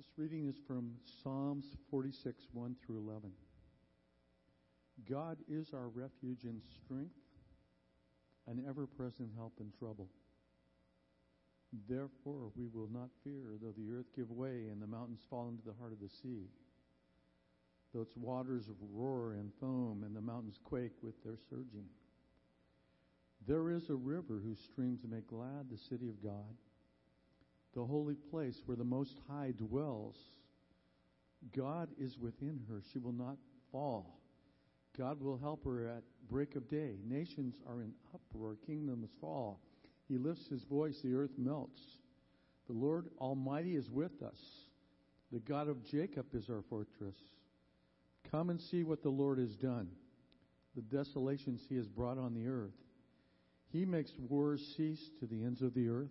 This reading is from Psalms 46, 1 through 11. God is our refuge and strength, an ever present help in trouble. Therefore, we will not fear, though the earth give way and the mountains fall into the heart of the sea, though its waters roar and foam and the mountains quake with their surging. There is a river whose streams make glad the city of God, the holy place where the Most High dwells. God is within her. She will not fall. God will help her at break of day. Nations are in uproar, kingdoms fall. He lifts his voice, the earth melts. The Lord Almighty is with us. The God of Jacob is our fortress. Come and see what the Lord has done, the desolations he has brought on the earth. He makes wars cease to the ends of the earth.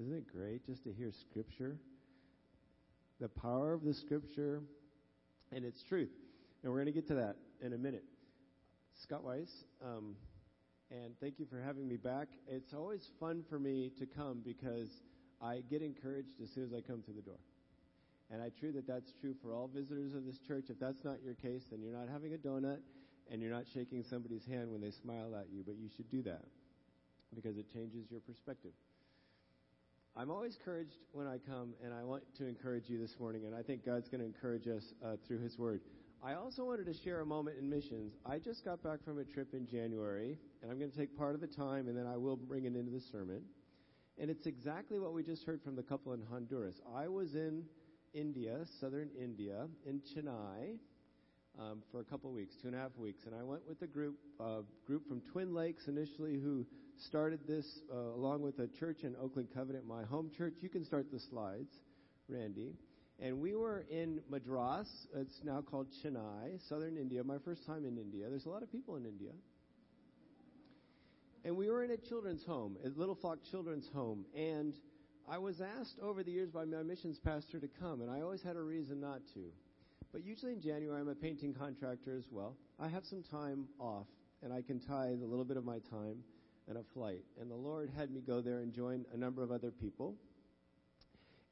Isn't it great just to hear Scripture? The power of the Scripture and its truth. And we're going to get to that in a minute. Scott Weiss, um, and thank you for having me back. It's always fun for me to come because I get encouraged as soon as I come through the door. And I true that that's true for all visitors of this church. If that's not your case, then you're not having a donut and you're not shaking somebody's hand when they smile at you, but you should do that because it changes your perspective. I'm always encouraged when I come, and I want to encourage you this morning, and I think God's going to encourage us uh, through His Word. I also wanted to share a moment in missions. I just got back from a trip in January, and I'm going to take part of the time, and then I will bring it into the sermon. And it's exactly what we just heard from the couple in Honduras. I was in India, southern India, in Chennai, um, for a couple weeks, two and a half weeks, and I went with a group, uh, group from Twin Lakes initially, who started this uh, along with a church in Oakland Covenant, my home church. You can start the slides, Randy. And we were in Madras. It's now called Chennai, southern India. My first time in India. There's a lot of people in India. And we were in a children's home, a Little Flock Children's Home. And I was asked over the years by my missions pastor to come, and I always had a reason not to. But usually in January, I'm a painting contractor as well. I have some time off, and I can tithe a little bit of my time and a flight. And the Lord had me go there and join a number of other people.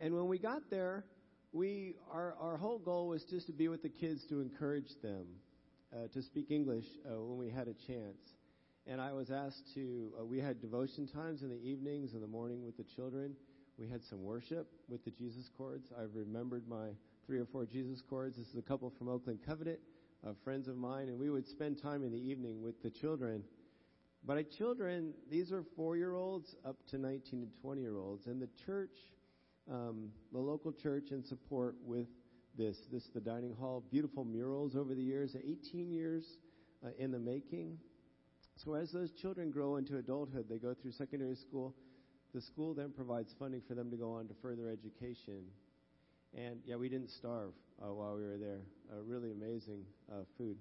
And when we got there, we our our whole goal was just to be with the kids to encourage them uh, to speak English uh, when we had a chance. And I was asked to. Uh, we had devotion times in the evenings and the morning with the children. We had some worship with the Jesus chords. I've remembered my three or four Jesus chords. This is a couple from Oakland Covenant, uh, friends of mine, and we would spend time in the evening with the children. But our children, these are four-year-olds up to 19 and 20-year-olds, and the church, um, the local church, in support with this. This is the dining hall. Beautiful murals over the years, 18 years uh, in the making. So as those children grow into adulthood, they go through secondary school. The school then provides funding for them to go on to further education. And yeah, we didn't starve uh, while we were there. Uh, really amazing uh, food.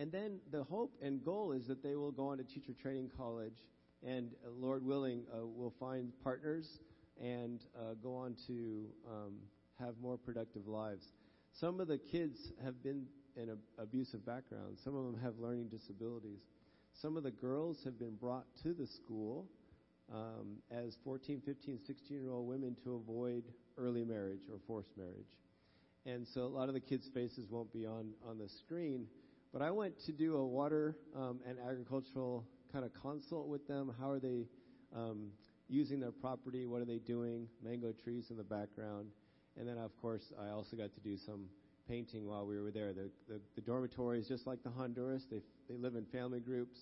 And then the hope and goal is that they will go on to teacher training college, and uh, Lord willing, uh, will find partners and uh, go on to um, have more productive lives. Some of the kids have been in abusive background. Some of them have learning disabilities. Some of the girls have been brought to the school um, as 14, 15, 16 year old women to avoid early marriage or forced marriage. And so a lot of the kids' faces won't be on, on the screen. But I went to do a water um, and agricultural kind of consult with them. How are they um, using their property? What are they doing? Mango trees in the background. And then, of course, I also got to do some painting while we were there. The, the, the dormitory is just like the Honduras. They, they live in family groups.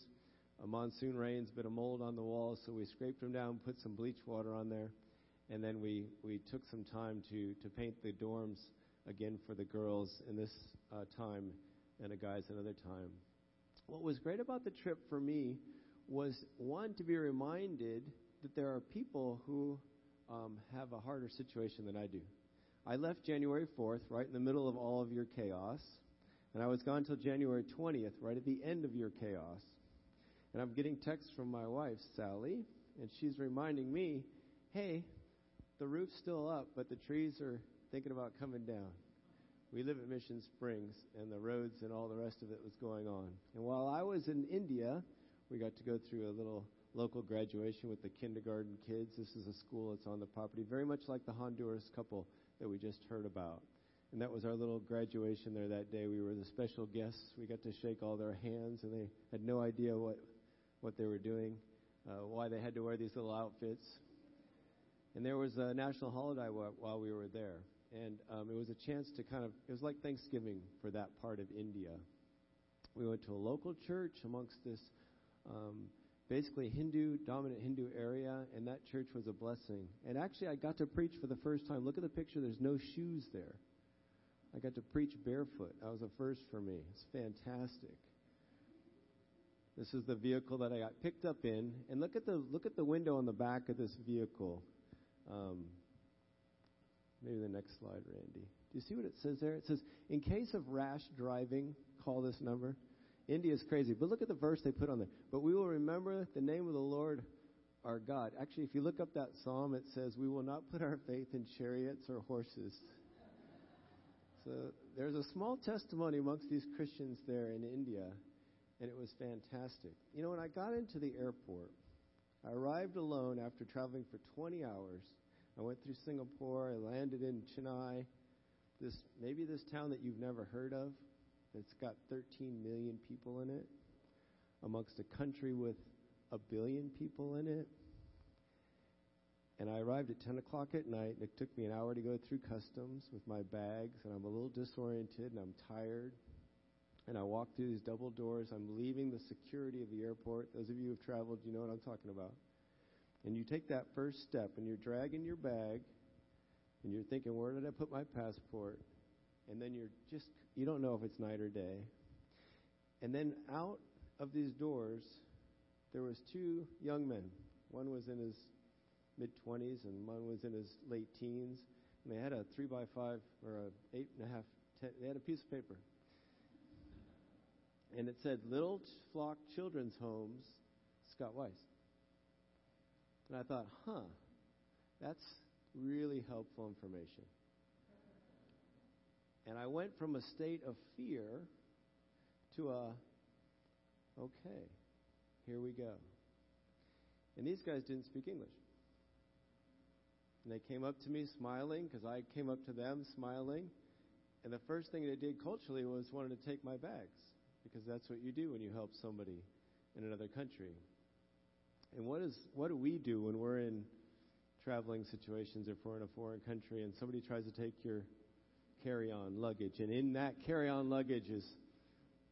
A monsoon rain's bit of mold on the walls, so we scraped them down, put some bleach water on there, and then we, we took some time to, to paint the dorms again for the girls in this uh, time and the guys another time. What was great about the trip for me was one to be reminded that there are people who um, have a harder situation than I do. I left January 4th, right in the middle of all of your chaos, and I was gone until January 20th, right at the end of your chaos. And I'm getting texts from my wife, Sally, and she's reminding me, hey, the roof's still up, but the trees are thinking about coming down. We live at Mission Springs, and the roads and all the rest of it was going on. And while I was in India, we got to go through a little local graduation with the kindergarten kids. This is a school that's on the property, very much like the Honduras couple that we just heard about. And that was our little graduation there that day. We were the special guests. We got to shake all their hands, and they had no idea what, what they were doing, uh, why they had to wear these little outfits. And there was a national holiday while we were there. And um, it was a chance to kind of, it was like Thanksgiving for that part of India. We went to a local church amongst this um, basically Hindu, dominant Hindu area, and that church was a blessing. And actually, I got to preach for the first time. Look at the picture, there's no shoes there. I got to preach barefoot. That was a first for me. It's fantastic. This is the vehicle that I got picked up in, and look at the look at the window on the back of this vehicle. Um, maybe the next slide, Randy. Do you see what it says there? It says, "In case of rash driving, call this number." India is crazy, but look at the verse they put on there. But we will remember the name of the Lord our God. Actually, if you look up that psalm, it says, "We will not put our faith in chariots or horses." So there's a small testimony amongst these Christians there in India, and it was fantastic. You know, when I got into the airport, I arrived alone after traveling for 20 hours. I went through Singapore. I landed in Chennai, this maybe this town that you've never heard of. It's got 13 million people in it, amongst a country with a billion people in it. And I arrived at 10 o'clock at night, and it took me an hour to go through customs with my bags, and I'm a little disoriented, and I'm tired. And I walk through these double doors. I'm leaving the security of the airport. Those of you who have traveled, you know what I'm talking about. And you take that first step, and you're dragging your bag, and you're thinking, where did I put my passport? And then you're just, you don't know if it's night or day. And then out of these doors, there was two young men. One was in his mid 20s, and one was in his late teens. And they had a three by five or a eight and a half. They had a piece of paper, and it said Little Flock Children's Homes, Scott Weiss. And I thought, huh, that's really helpful information. And I went from a state of fear to a, okay, here we go. And these guys didn't speak English. And they came up to me smiling because I came up to them smiling. And the first thing they did culturally was wanted to take my bags because that's what you do when you help somebody in another country. And what is what do we do when we're in traveling situations if we're in a foreign country and somebody tries to take your carry-on luggage and in that carry-on luggage is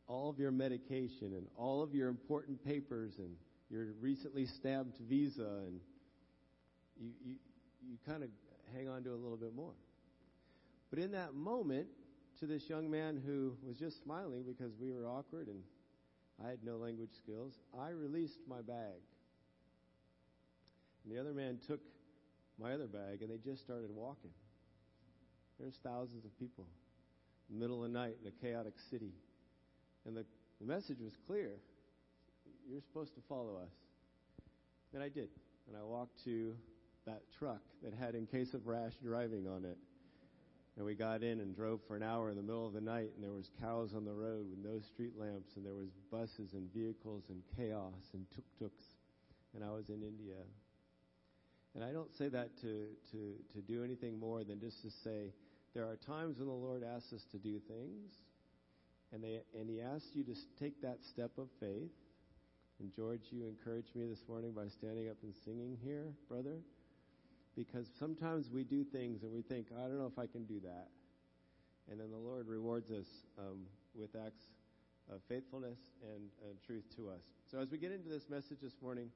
all of your medication and all of your important papers and your recently stamped visa and you, you you kind of hang on to a little bit more. But in that moment, to this young man who was just smiling because we were awkward and I had no language skills, I released my bag. And the other man took my other bag and they just started walking. There's thousands of people middle of the night in a chaotic city. And the, the message was clear. You're supposed to follow us. And I did. And I walked to that truck that had in case of rash driving on it. And we got in and drove for an hour in the middle of the night, and there was cows on the road with no street lamps, and there was buses and vehicles and chaos and tuk-tuks, and I was in India. And I don't say that to, to, to do anything more than just to say there are times when the Lord asks us to do things, and, they, and He asks you to take that step of faith. And George, you encouraged me this morning by standing up and singing here, brother because sometimes we do things and we think, I don't know if I can do that. And then the Lord rewards us um, with acts of faithfulness and, and, truth to us. So as we get into this message this morning,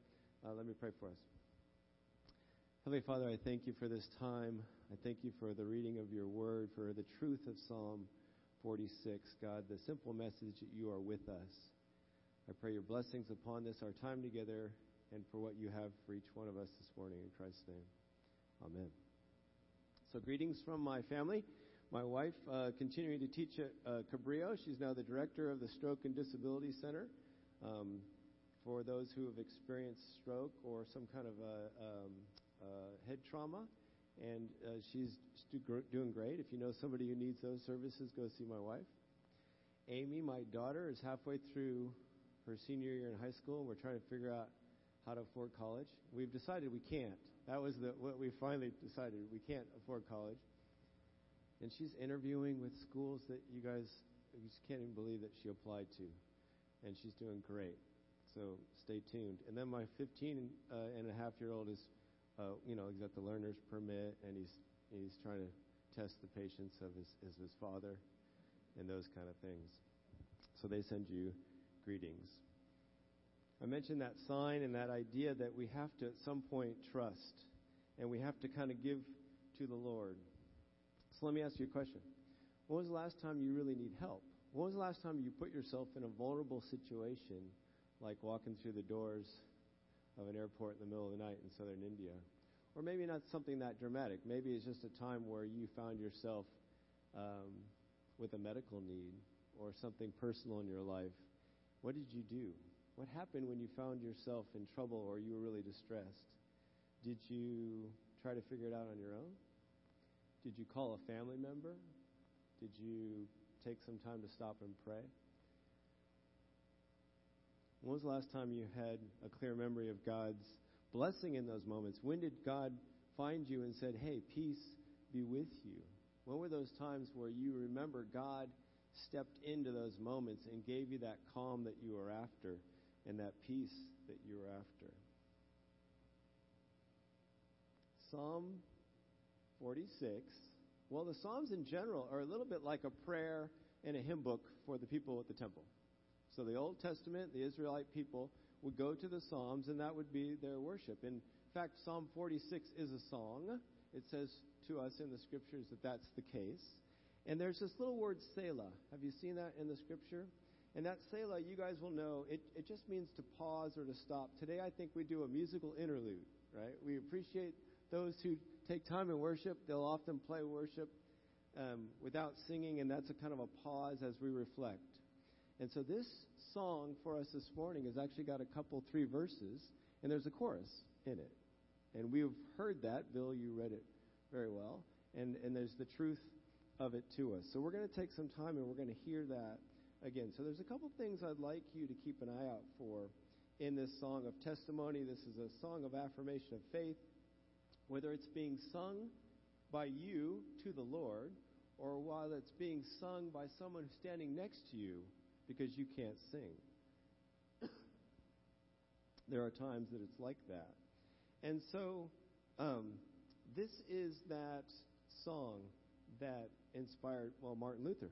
uh, let me pray for us. Heavenly Father, I thank you for this time. I thank you for the reading of your word, for the truth of Psalm 46. God, the simple message that you are with us. I pray your blessings upon this, our time together, and for what you have for each one of us this morning. In Christ's name. Amen. So, greetings from my family. My wife, uh, continuing to teach at uh, Cabrillo. She's now the director of the Stroke and Disability Center um, for those who have experienced stroke or some kind of um, head trauma. And uh, she's doing great. If you know somebody who needs those services, go see my wife. Amy, my daughter, is halfway through her senior year in high school, and we're trying to figure out how to afford college. We've decided we can't. That was the, what we finally decided. We can't afford college. And she's interviewing with schools that you guys you just can't even believe that she applied to. And she's doing great. So stay tuned. And then my 15 uh, and a half year old is, uh, you know, he's got the learner's permit and he's, he's trying to test the patience of his, of his father and those kind of things. So they send you greetings. I mentioned that sign and that idea that we have to at some point trust and we have to kind of give to the Lord. So let me ask you a question. When was the last time you really need help? When was the last time you put yourself in a vulnerable situation like walking through the doors of an airport in the middle of the night in southern India? Or maybe not something that dramatic. Maybe it's just a time where you found yourself um, with a medical need or something personal in your life. What did you do? What happened when you found yourself in trouble or you were really distressed? Did you try to figure it out on your own? Did you call a family member? Did you take some time to stop and pray? When was the last time you had a clear memory of God's blessing in those moments? When did God find you and said, "Hey, peace be with you"? When were those times where you remember God stepped into those moments and gave you that calm that you were after and that peace that you're after? Psalm 46. Well, the Psalms in general are a little bit like a prayer and a hymn book for the people at the temple. So the Old Testament, the Israelite people would go to the Psalms, and that would be their worship. In fact, Psalm 46 is a song. It says to us in the scriptures that that's the case. And there's this little word Selah. Have you seen that in the scripture? And that Selah, you guys will know, it, it just means to pause or to stop. Today, I think we do a musical interlude, right? We appreciate those who take time in worship, they'll often play worship um, without singing, and that's a kind of a pause as we reflect. And so this song for us this morning has actually got a couple, three verses, and there's a chorus in it. And we've heard that. Bill, you read it very well. And, and there's the truth of it to us. So we're going to take some time and we're going to hear that again. So there's a couple things I'd like you to keep an eye out for in this song of testimony. This is a song of affirmation of faith whether it's being sung by you to the Lord or while it's being sung by someone who's standing next to you because you can't sing. there are times that it's like that. And so, um, this is that song that inspired, well, Martin Luther.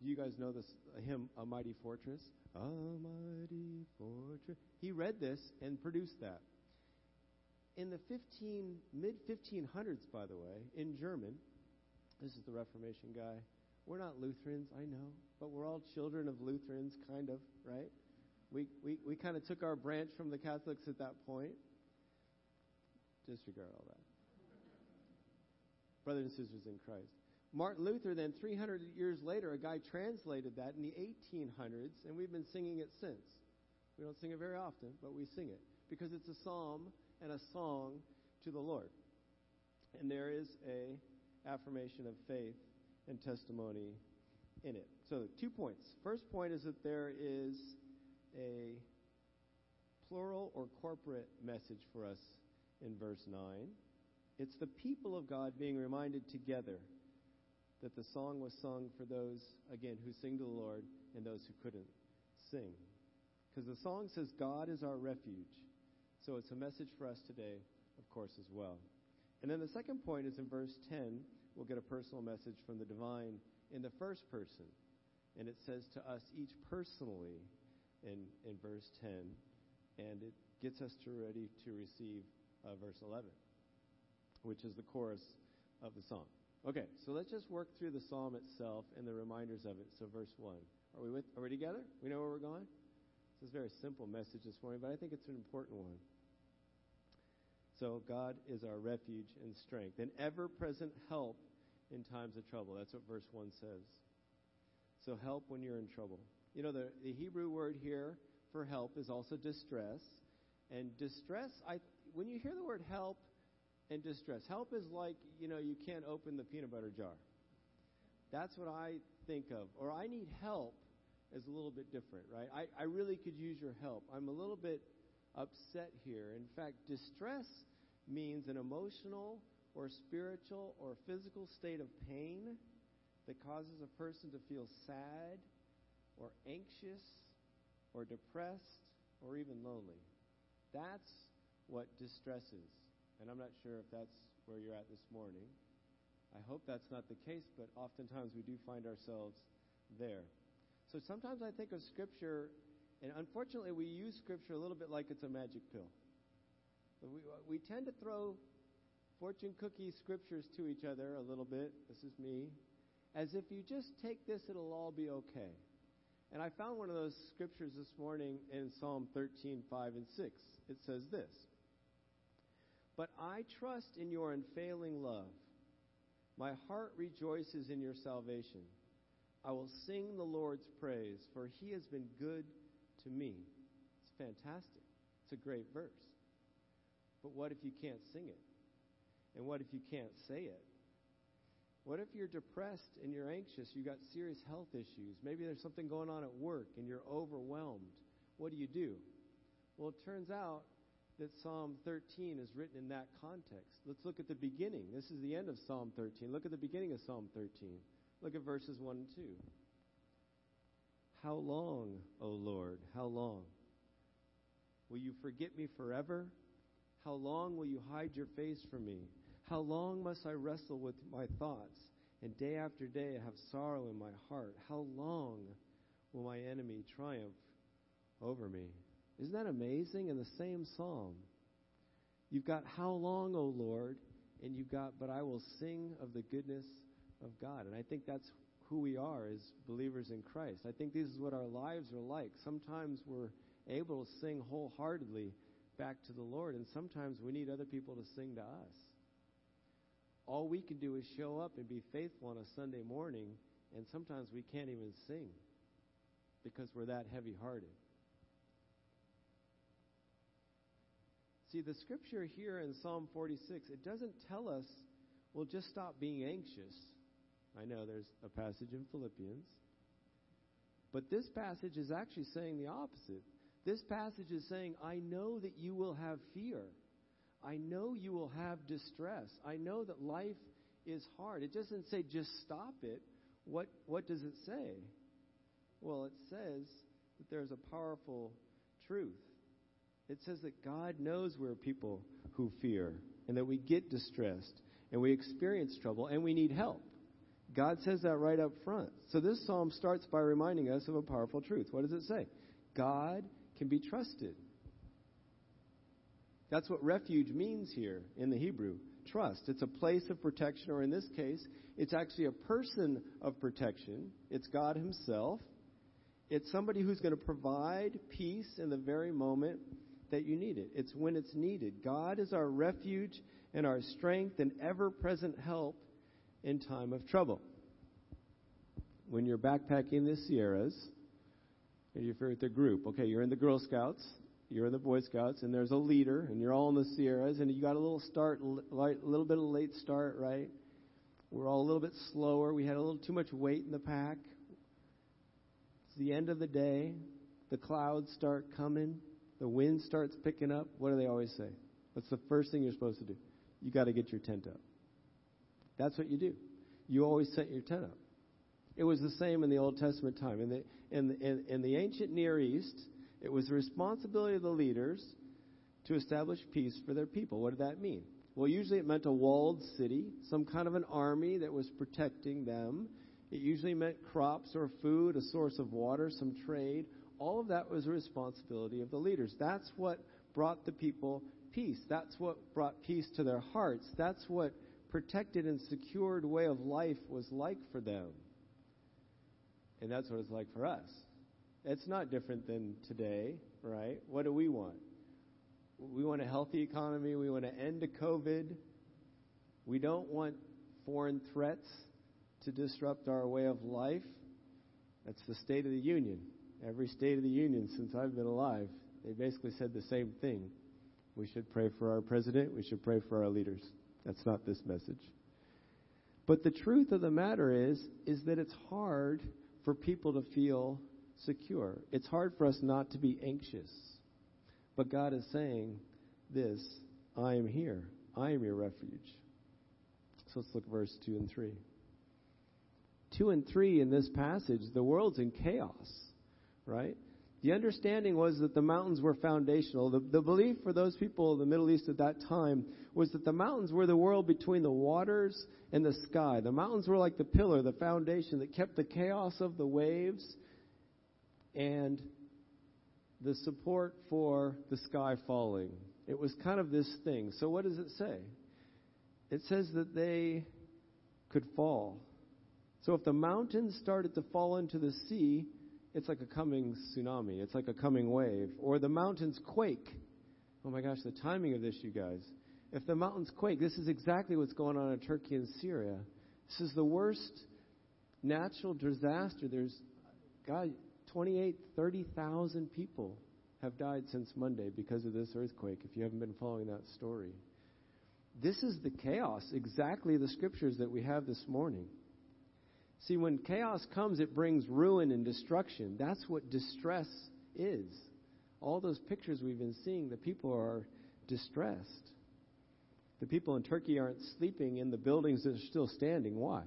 You guys know this uh, hymn, A Mighty Fortress? A Mighty Fortress. He read this and produced that in the 15, mid 1500s, by the way, in German, this is the Reformation guy. We're not Lutherans, I know, but we're all children of Lutherans, kind of, right? We, we, we kind of took our branch from the Catholics at that point. Disregard all that. Brothers and sisters in Christ. Martin Luther, then 300 years later, a guy translated that in the 1800s, and we've been singing it since. We don't sing it very often, but we sing it because it's a psalm and a song to the Lord. And there is a affirmation of faith and testimony in it. So, two points. First point is that there is a plural or corporate message for us in verse 9. It's the people of God being reminded together that the song was sung for those, again, who sing to the Lord and those who couldn't sing. Because the song says, God is our refuge. So it's a message for us today, of course, as well. And then the second point is in verse 10, we'll get a personal message from the divine in the first person. And it says to us each personally in, in verse 10, and it gets us to ready to receive uh, verse 11, which is the chorus of the song. Okay, so let's just work through the psalm itself and the reminders of it. So, verse 1. Are we, with, are we together? We know where we're going? This is a very simple message this morning, but I think it's an important one So God is our refuge and strength, an ever present help in times of trouble. That's what verse 1 says. So help when you're in trouble. You know, the, the Hebrew word here for help is also distress. And distress, I, when you hear the word help and distress, help is like, you know, you can't open the peanut butter jar. That's what I think of. Or I need help is a little bit different, right? I, I really could use your help. I'm a little bit upset here. In fact, distress means an emotional or spiritual or physical state of pain that causes a person to feel sad or anxious or depressed or even lonely. That's what distress is. And I'm not sure if that's where you're at this morning. I hope that's not the case, but oftentimes we do find ourselves there. So sometimes I think of Scripture, and unfortunately we use Scripture a little bit like it's a magic pill. We, uh, we tend to throw fortune cookie scriptures to each other a little bit. This is me. As if you just take this, it'll all be okay. And I found one of those scriptures this morning in Psalm 13, 5 and 6. It says this But I trust in your unfailing love. My heart rejoices in your salvation. I will sing the Lord's praise, for he has been good to me. It's fantastic. It's a great verse. But what if you can't sing it? And what if you can't say it? What if you're depressed and you're anxious? You've got serious health issues. Maybe there's something going on at work and you're overwhelmed. What do you do? Well, it turns out that Psalm 13 is written in that context. Let's look at the beginning. This is the end of Psalm 13. Look at the beginning of Psalm 13. Look at verses 1 and 2. How long, O Lord, how long? Will you forget me forever? How long will you hide your face from me? How long must I wrestle with my thoughts, and day after day have sorrow in my heart? How long will my enemy triumph over me? Isn't that amazing? In the same psalm, you've got how long, O Lord, and you've got but I will sing of the goodness of God. And I think that's who we are as believers in Christ. I think this is what our lives are like. Sometimes we're able to sing wholeheartedly back to the Lord, and sometimes we need other people to sing to us. All we can do is show up and be faithful on a Sunday morning, and sometimes we can't even sing because we're that heavy hearted. See, the scripture here in Psalm 46, it doesn't tell us, well, just stop being anxious. I know there's a passage in Philippians. But this passage is actually saying the opposite. This passage is saying, I know that you will have fear. I know you will have distress. I know that life is hard. It doesn't say just stop it. What, what does it say? Well, it says that there's a powerful truth. It says that God knows we're people who fear and that we get distressed and we experience trouble and we need help. God says that right up front. So this psalm starts by reminding us of a powerful truth. What does it say? God can be trusted. That's what refuge means here in the Hebrew trust. It's a place of protection, or in this case, it's actually a person of protection. It's God Himself. It's somebody who's going to provide peace in the very moment that you need it. It's when it's needed. God is our refuge and our strength and ever present help in time of trouble. When you're backpacking the Sierras, you're with the group. Okay, you're in the Girl Scouts, you're in the Boy Scouts, and there's a leader, and you're all in the Sierras, and you got a little start, a little bit of a late start, right? We're all a little bit slower. We had a little too much weight in the pack. It's the end of the day. The clouds start coming. The wind starts picking up. What do they always say? What's the first thing you're supposed to do? You got to get your tent up. That's what you do. You always set your tent up. It was the same in the Old Testament time. In the, in, in, in the ancient Near East, it was the responsibility of the leaders to establish peace for their people. What did that mean? Well, usually it meant a walled city, some kind of an army that was protecting them. It usually meant crops or food, a source of water, some trade. All of that was a responsibility of the leaders. That's what brought the people peace. That's what brought peace to their hearts. That's what protected and secured way of life was like for them. And that's what it's like for us. It's not different than today, right? What do we want? We want a healthy economy. We want to end to COVID. We don't want foreign threats to disrupt our way of life. That's the State of the Union. Every State of the Union since I've been alive, they basically said the same thing. We should pray for our president. We should pray for our leaders. That's not this message. But the truth of the matter is, is that it's hard for people to feel secure. It's hard for us not to be anxious. But God is saying this I am here. I am your refuge. So let's look at verse 2 and 3. 2 and 3 in this passage, the world's in chaos, right? The understanding was that the mountains were foundational. The, the belief for those people in the Middle East at that time was that the mountains were the world between the waters and the sky. The mountains were like the pillar, the foundation that kept the chaos of the waves and the support for the sky falling. It was kind of this thing. So, what does it say? It says that they could fall. So, if the mountains started to fall into the sea, it's like a coming tsunami. It's like a coming wave. Or the mountains quake. Oh my gosh, the timing of this, you guys. If the mountains quake, this is exactly what's going on in Turkey and Syria. This is the worst natural disaster. There's, God, 28, 30,000 people have died since Monday because of this earthquake, if you haven't been following that story. This is the chaos, exactly the scriptures that we have this morning. See, when chaos comes, it brings ruin and destruction. That's what distress is. All those pictures we've been seeing, the people are distressed. The people in Turkey aren't sleeping in the buildings that are still standing. Why?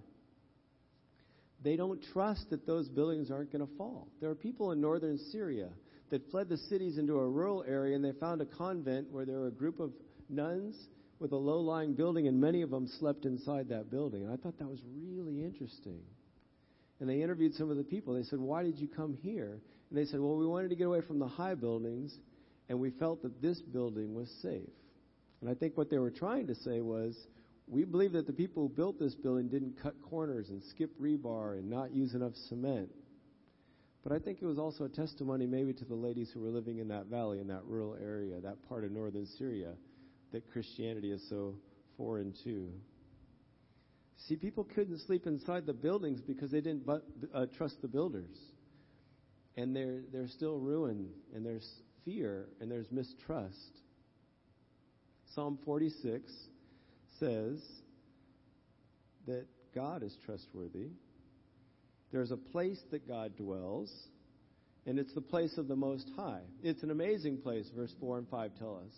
They don't trust that those buildings aren't going to fall. There are people in northern Syria that fled the cities into a rural area and they found a convent where there were a group of nuns with a low lying building, and many of them slept inside that building. And I thought that was really interesting. And they interviewed some of the people. They said, Why did you come here? And they said, Well, we wanted to get away from the high buildings, and we felt that this building was safe. And I think what they were trying to say was, we believe that the people who built this building didn't cut corners and skip rebar and not use enough cement. But I think it was also a testimony maybe to the ladies who were living in that valley, in that rural area, that part of northern Syria, that Christianity is so foreign to. See, people couldn't sleep inside the buildings because they didn't but, uh, trust the builders. And there, there's still ruin, and there's fear, and there's mistrust. Psalm 46 says that God is trustworthy. There's a place that God dwells, and it's the place of the Most High. It's an amazing place, verse 4 and 5 tell us.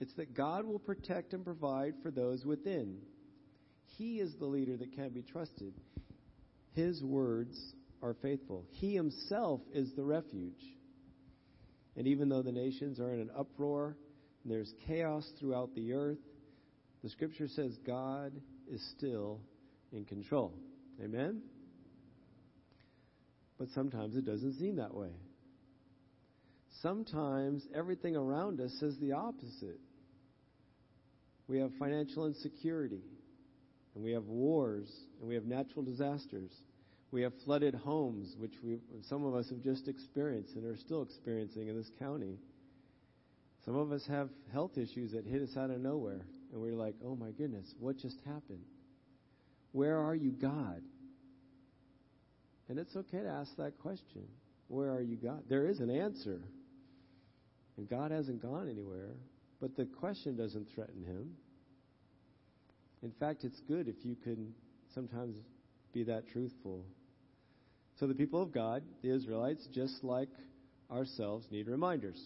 It's that God will protect and provide for those within. He is the leader that can be trusted. His words are faithful. He himself is the refuge. And even though the nations are in an uproar and there's chaos throughout the earth, the scripture says God is still in control. Amen? But sometimes it doesn't seem that way. Sometimes everything around us says the opposite. We have financial insecurity and we have wars, and we have natural disasters. We have flooded homes, which we some of us have just experienced and are still experiencing in this county. Some of us have health issues that hit us out of nowhere, and we're like, "Oh my goodness, what just happened? Where are you, God?" And it's okay to ask that question. Where are you, God? There is an answer. And God hasn't gone anywhere, but the question doesn't threaten him. In fact, it's good if you can sometimes be that truthful. So the people of God, the Israelites, just like ourselves, need reminders.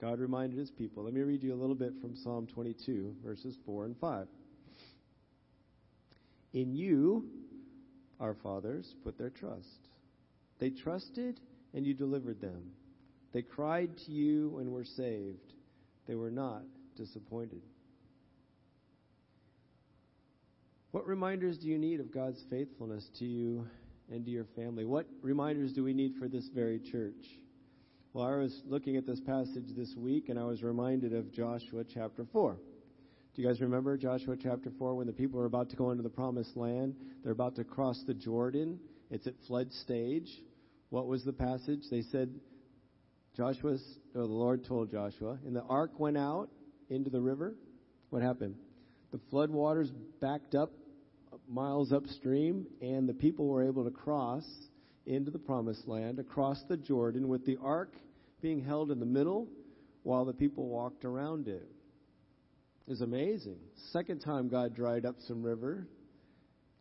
God reminded his people. Let me read you a little bit from Psalm 22, verses 4 and 5. In you, our fathers put their trust. They trusted, and you delivered them. They cried to you and were saved. They were not disappointed. What reminders do you need of God's faithfulness to you and to your family? What reminders do we need for this very church? Well, I was looking at this passage this week and I was reminded of Joshua chapter 4. Do you guys remember Joshua chapter 4 when the people are about to go into the promised land? They're about to cross the Jordan. It's at flood stage. What was the passage? They said, Joshua, or the Lord told Joshua, and the ark went out into the river. What happened? The flood waters backed up miles upstream, and the people were able to cross into the promised land, across the Jordan, with the ark being held in the middle while the people walked around it. It was amazing. Second time God dried up some river,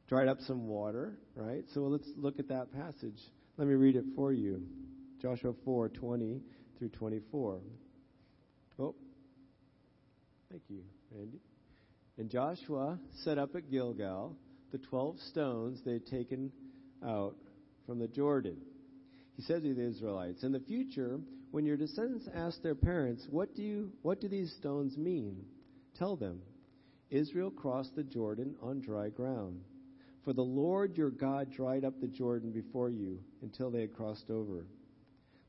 dried up some water, right? So let's look at that passage. Let me read it for you. Joshua 4 20 through 24. Oh, thank you, Randy. And Joshua set up at Gilgal the 12 stones they had taken out from the Jordan. He said to the Israelites, In the future, when your descendants ask their parents, What do, you, what do these stones mean? Tell them, Israel crossed the Jordan on dry ground. For the Lord your God dried up the Jordan before you until they had crossed over.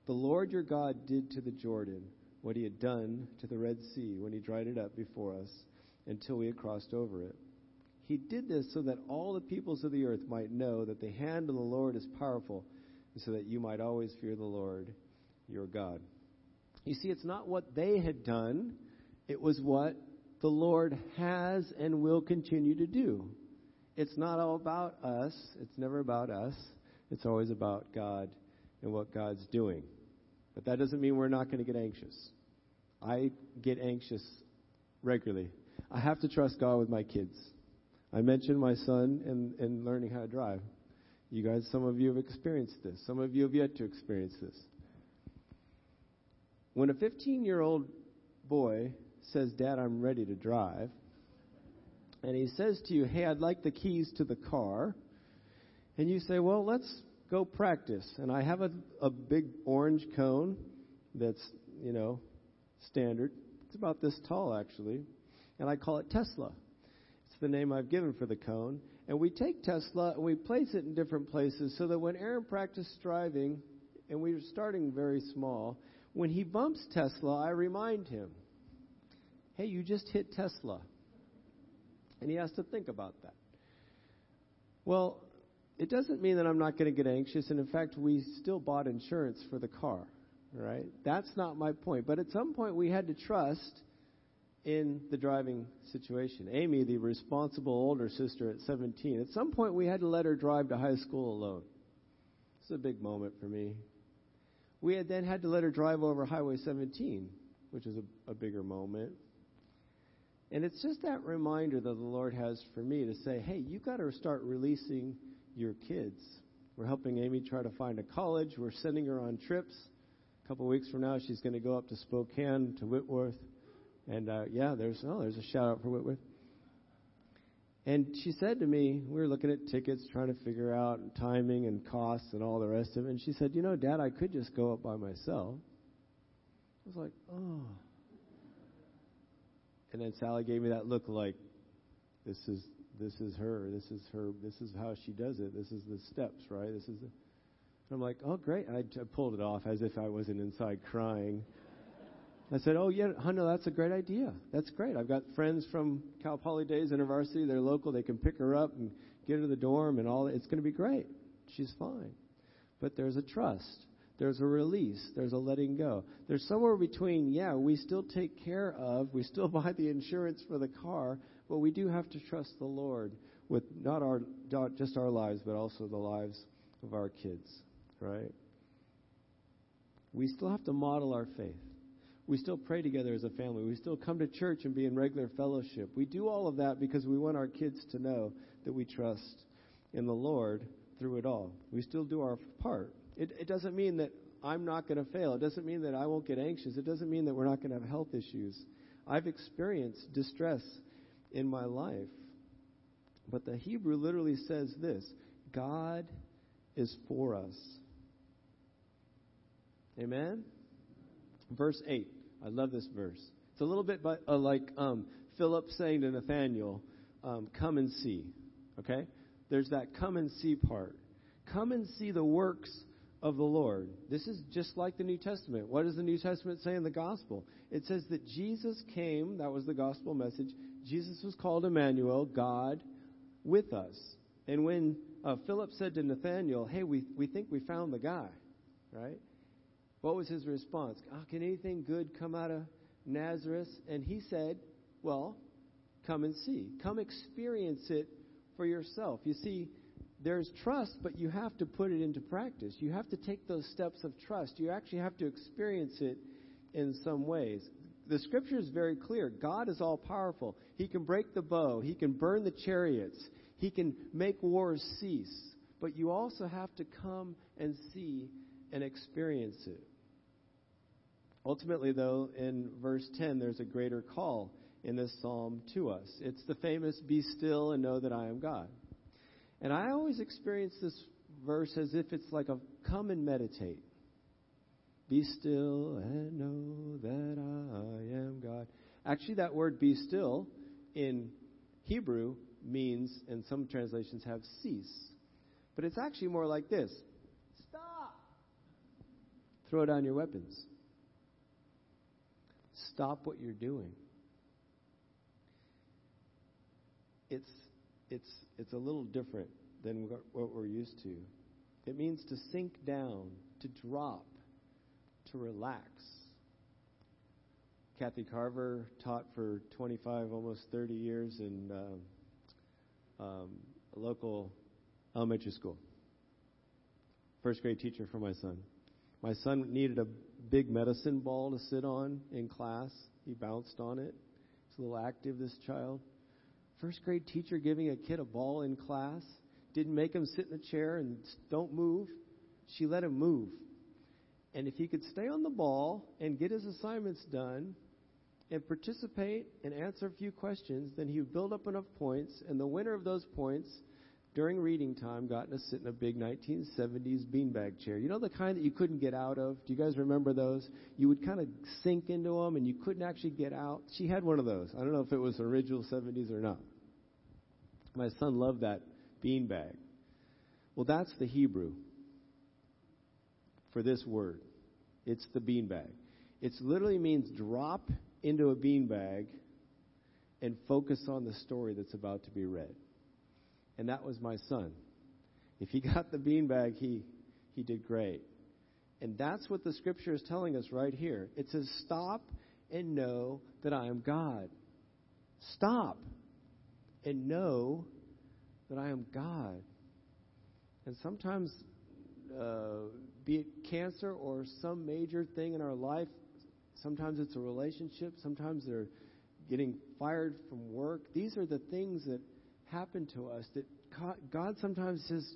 The Lord your God did to the Jordan what he had done to the Red Sea when he dried it up before us until we had crossed over it. He did this so that all the peoples of the earth might know that the hand of the Lord is powerful, and so that you might always fear the Lord your God. You see, it's not what they had done, it was what the Lord has and will continue to do. It's not all about us, it's never about us, it's always about God and what God's doing. But that doesn't mean we're not going to get anxious. I get anxious regularly. I have to trust God with my kids. I mentioned my son and, and learning how to drive. You guys, some of you have experienced this. Some of you have yet to experience this. When a 15 year old boy says, Dad, I'm ready to drive, and he says to you, Hey, I'd like the keys to the car, and you say, Well, let's go practice. And I have a, a big orange cone that's, you know, standard. It's about this tall, actually. And I call it Tesla It's the name I've given for the cone. And we take Tesla and we place it in different places so that when Aaron practices driving, and we are starting very small, when he bumps Tesla, I remind him, hey, you just hit Tesla. And he has to think about that. Well, it doesn't mean that I'm not going to get anxious. And in fact, we still bought insurance for the car, right? That's not my point. But at some point, we had to trust in the driving situation. Amy, the responsible older sister at 17, at some point we had to let her drive to high school alone. It's a big moment for me. We had then had to let her drive over Highway 17, which is a, a bigger moment. And it's just that reminder that the Lord has for me to say, hey, you've got to start releasing your kids. We're helping Amy try to find a college. We're sending her on trips. A couple weeks from now, she's going to go up to Spokane, to Whitworth and uh, yeah, there's oh, there's a shout out for Whitworth. And she said to me, we were looking at tickets, trying to figure out timing and costs and all the rest of it. And she said, you know, Dad, I could just go up by myself. I was like, oh. And then Sally gave me that look like, this is this is her. This is her. This is how she does it. This is the steps, right? This is the. I'm like, oh, great. I, I pulled it off as if I wasn't inside crying. I said, "Oh yeah, Hunter, that's a great idea. That's great. I've got friends from Cal Poly Days University. They're local. They can pick her up and get her to the dorm and all. It's going to be great. She's fine. But there's a trust. There's a release. There's a letting go. There's somewhere between. Yeah, we still take care of. We still buy the insurance for the car, but we do have to trust the Lord with not our not just our lives, but also the lives of our kids. Right? We still have to model our faith. We still pray together as a family. We still come to church and be in regular fellowship. We do all of that because we want our kids to know that we trust in the Lord through it all. We still do our part. It, it doesn't mean that I'm not going to fail. It doesn't mean that I won't get anxious. It doesn't mean that we're not going to have health issues. I've experienced distress in my life. But the Hebrew literally says this God is for us. Amen? Verse 8. I love this verse. It's a little bit by, uh, like um, Philip saying to Nathaniel, um, Come and see. Okay? There's that come and see part. Come and see the works of the Lord. This is just like the New Testament. What does the New Testament say in the gospel? It says that Jesus came, that was the gospel message. Jesus was called Emmanuel, God with us. And when uh, Philip said to Nathaniel, Hey, we, we think we found the guy, right? What was his response? Oh, can anything good come out of Nazareth? And he said, Well, come and see. Come experience it for yourself. You see, there's trust, but you have to put it into practice. You have to take those steps of trust. You actually have to experience it in some ways. The scripture is very clear. God is all powerful. He can break the bow, He can burn the chariots, He can make wars cease. But you also have to come and see and experience it. Ultimately, though, in verse 10, there's a greater call in this psalm to us. It's the famous, Be still and know that I am God. And I always experience this verse as if it's like a come and meditate. Be still and know that I am God. Actually, that word be still in Hebrew means, and some translations have cease. But it's actually more like this Stop! Throw down your weapons. Stop what you're doing. It's, it's it's a little different than what we're used to. It means to sink down, to drop, to relax. Kathy Carver taught for 25, almost 30 years in uh, um, a local elementary school. First grade teacher for my son. My son needed a big medicine ball to sit on in class. He bounced on it. He's a little active, this child. First grade teacher giving a kid a ball in class didn't make him sit in a chair and don't move. She let him move. And if he could stay on the ball and get his assignments done and participate and answer a few questions, then he would build up enough points, and the winner of those points during reading time got to sit in a big 1970s beanbag chair. You know the kind that you couldn't get out of? Do you guys remember those? You would kind of sink into them and you couldn't actually get out. She had one of those. I don't know if it was original 70s or not. My son loved that beanbag. Well, that's the Hebrew for this word. It's the beanbag. It literally means drop into a beanbag and focus on the story that's about to be read. And that was my son. If he got the beanbag, he, he did great. And that's what the scripture is telling us right here. It says, Stop and know that I am God. Stop and know that I am God. And sometimes, uh, be it cancer or some major thing in our life, sometimes it's a relationship, sometimes they're getting fired from work. These are the things that happen to us that God sometimes says,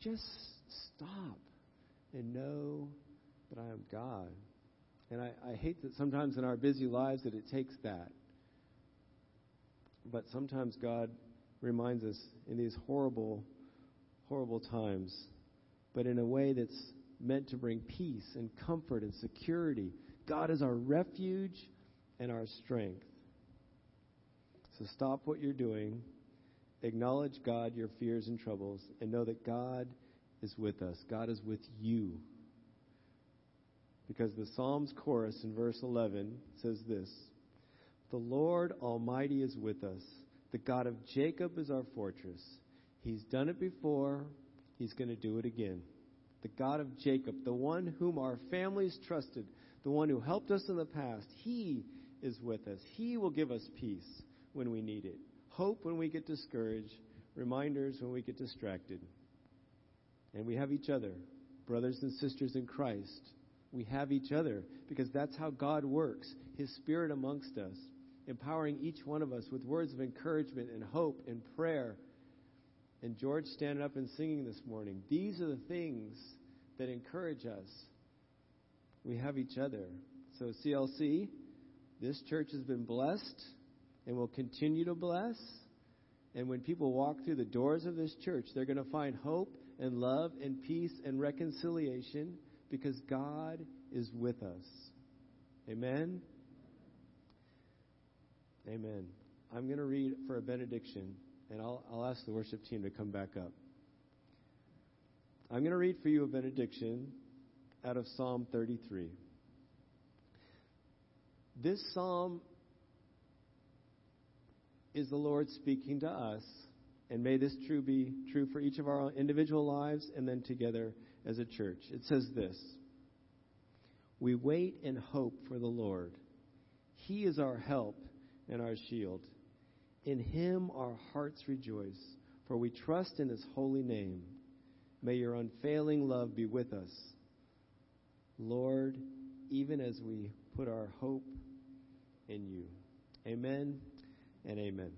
just stop and know that I am God. And I, I hate that sometimes in our busy lives that it takes that. But sometimes God reminds us in these horrible, horrible times, but in a way that's meant to bring peace and comfort and security. God is our refuge and our strength. So stop what you're doing, acknowledge God, your fears and troubles, and know that God is with us. God is with you. Because the Psalms chorus in verse 11 says this The Lord Almighty is with us. The God of Jacob is our fortress. He's done it before, He's going to do it again. The God of Jacob, the one whom our families trusted, the one who helped us in the past, He is with us. He will give us peace when we need it, hope when we get discouraged, reminders when we get distracted. And we have each other, brothers and sisters in Christ. We have each other because that's how God works, His Spirit amongst us empowering each one of us with words of encouragement and hope and prayer. And George standing up and singing this morning. These are the things that encourage us. We have each other. So, CLC, this church has been blessed and will continue to bless. And when people walk through the doors of this church, they're going to find hope and love and peace and reconciliation because God is with us. Amen. Amen. I'm going to read for a benediction, and I'll, I'll ask the worship team to come back up. I'm going to read for you a benediction out of Psalm 33. This psalm is the Lord speaking to us, and may this true be true for each of our individual lives and then together as a church. It says this We wait and hope for the Lord. He is our help and our shield. In him our hearts rejoice, for we trust in his holy name. May your unfailing love be with us. Lord, even as we put our hope in you. Amen and amen.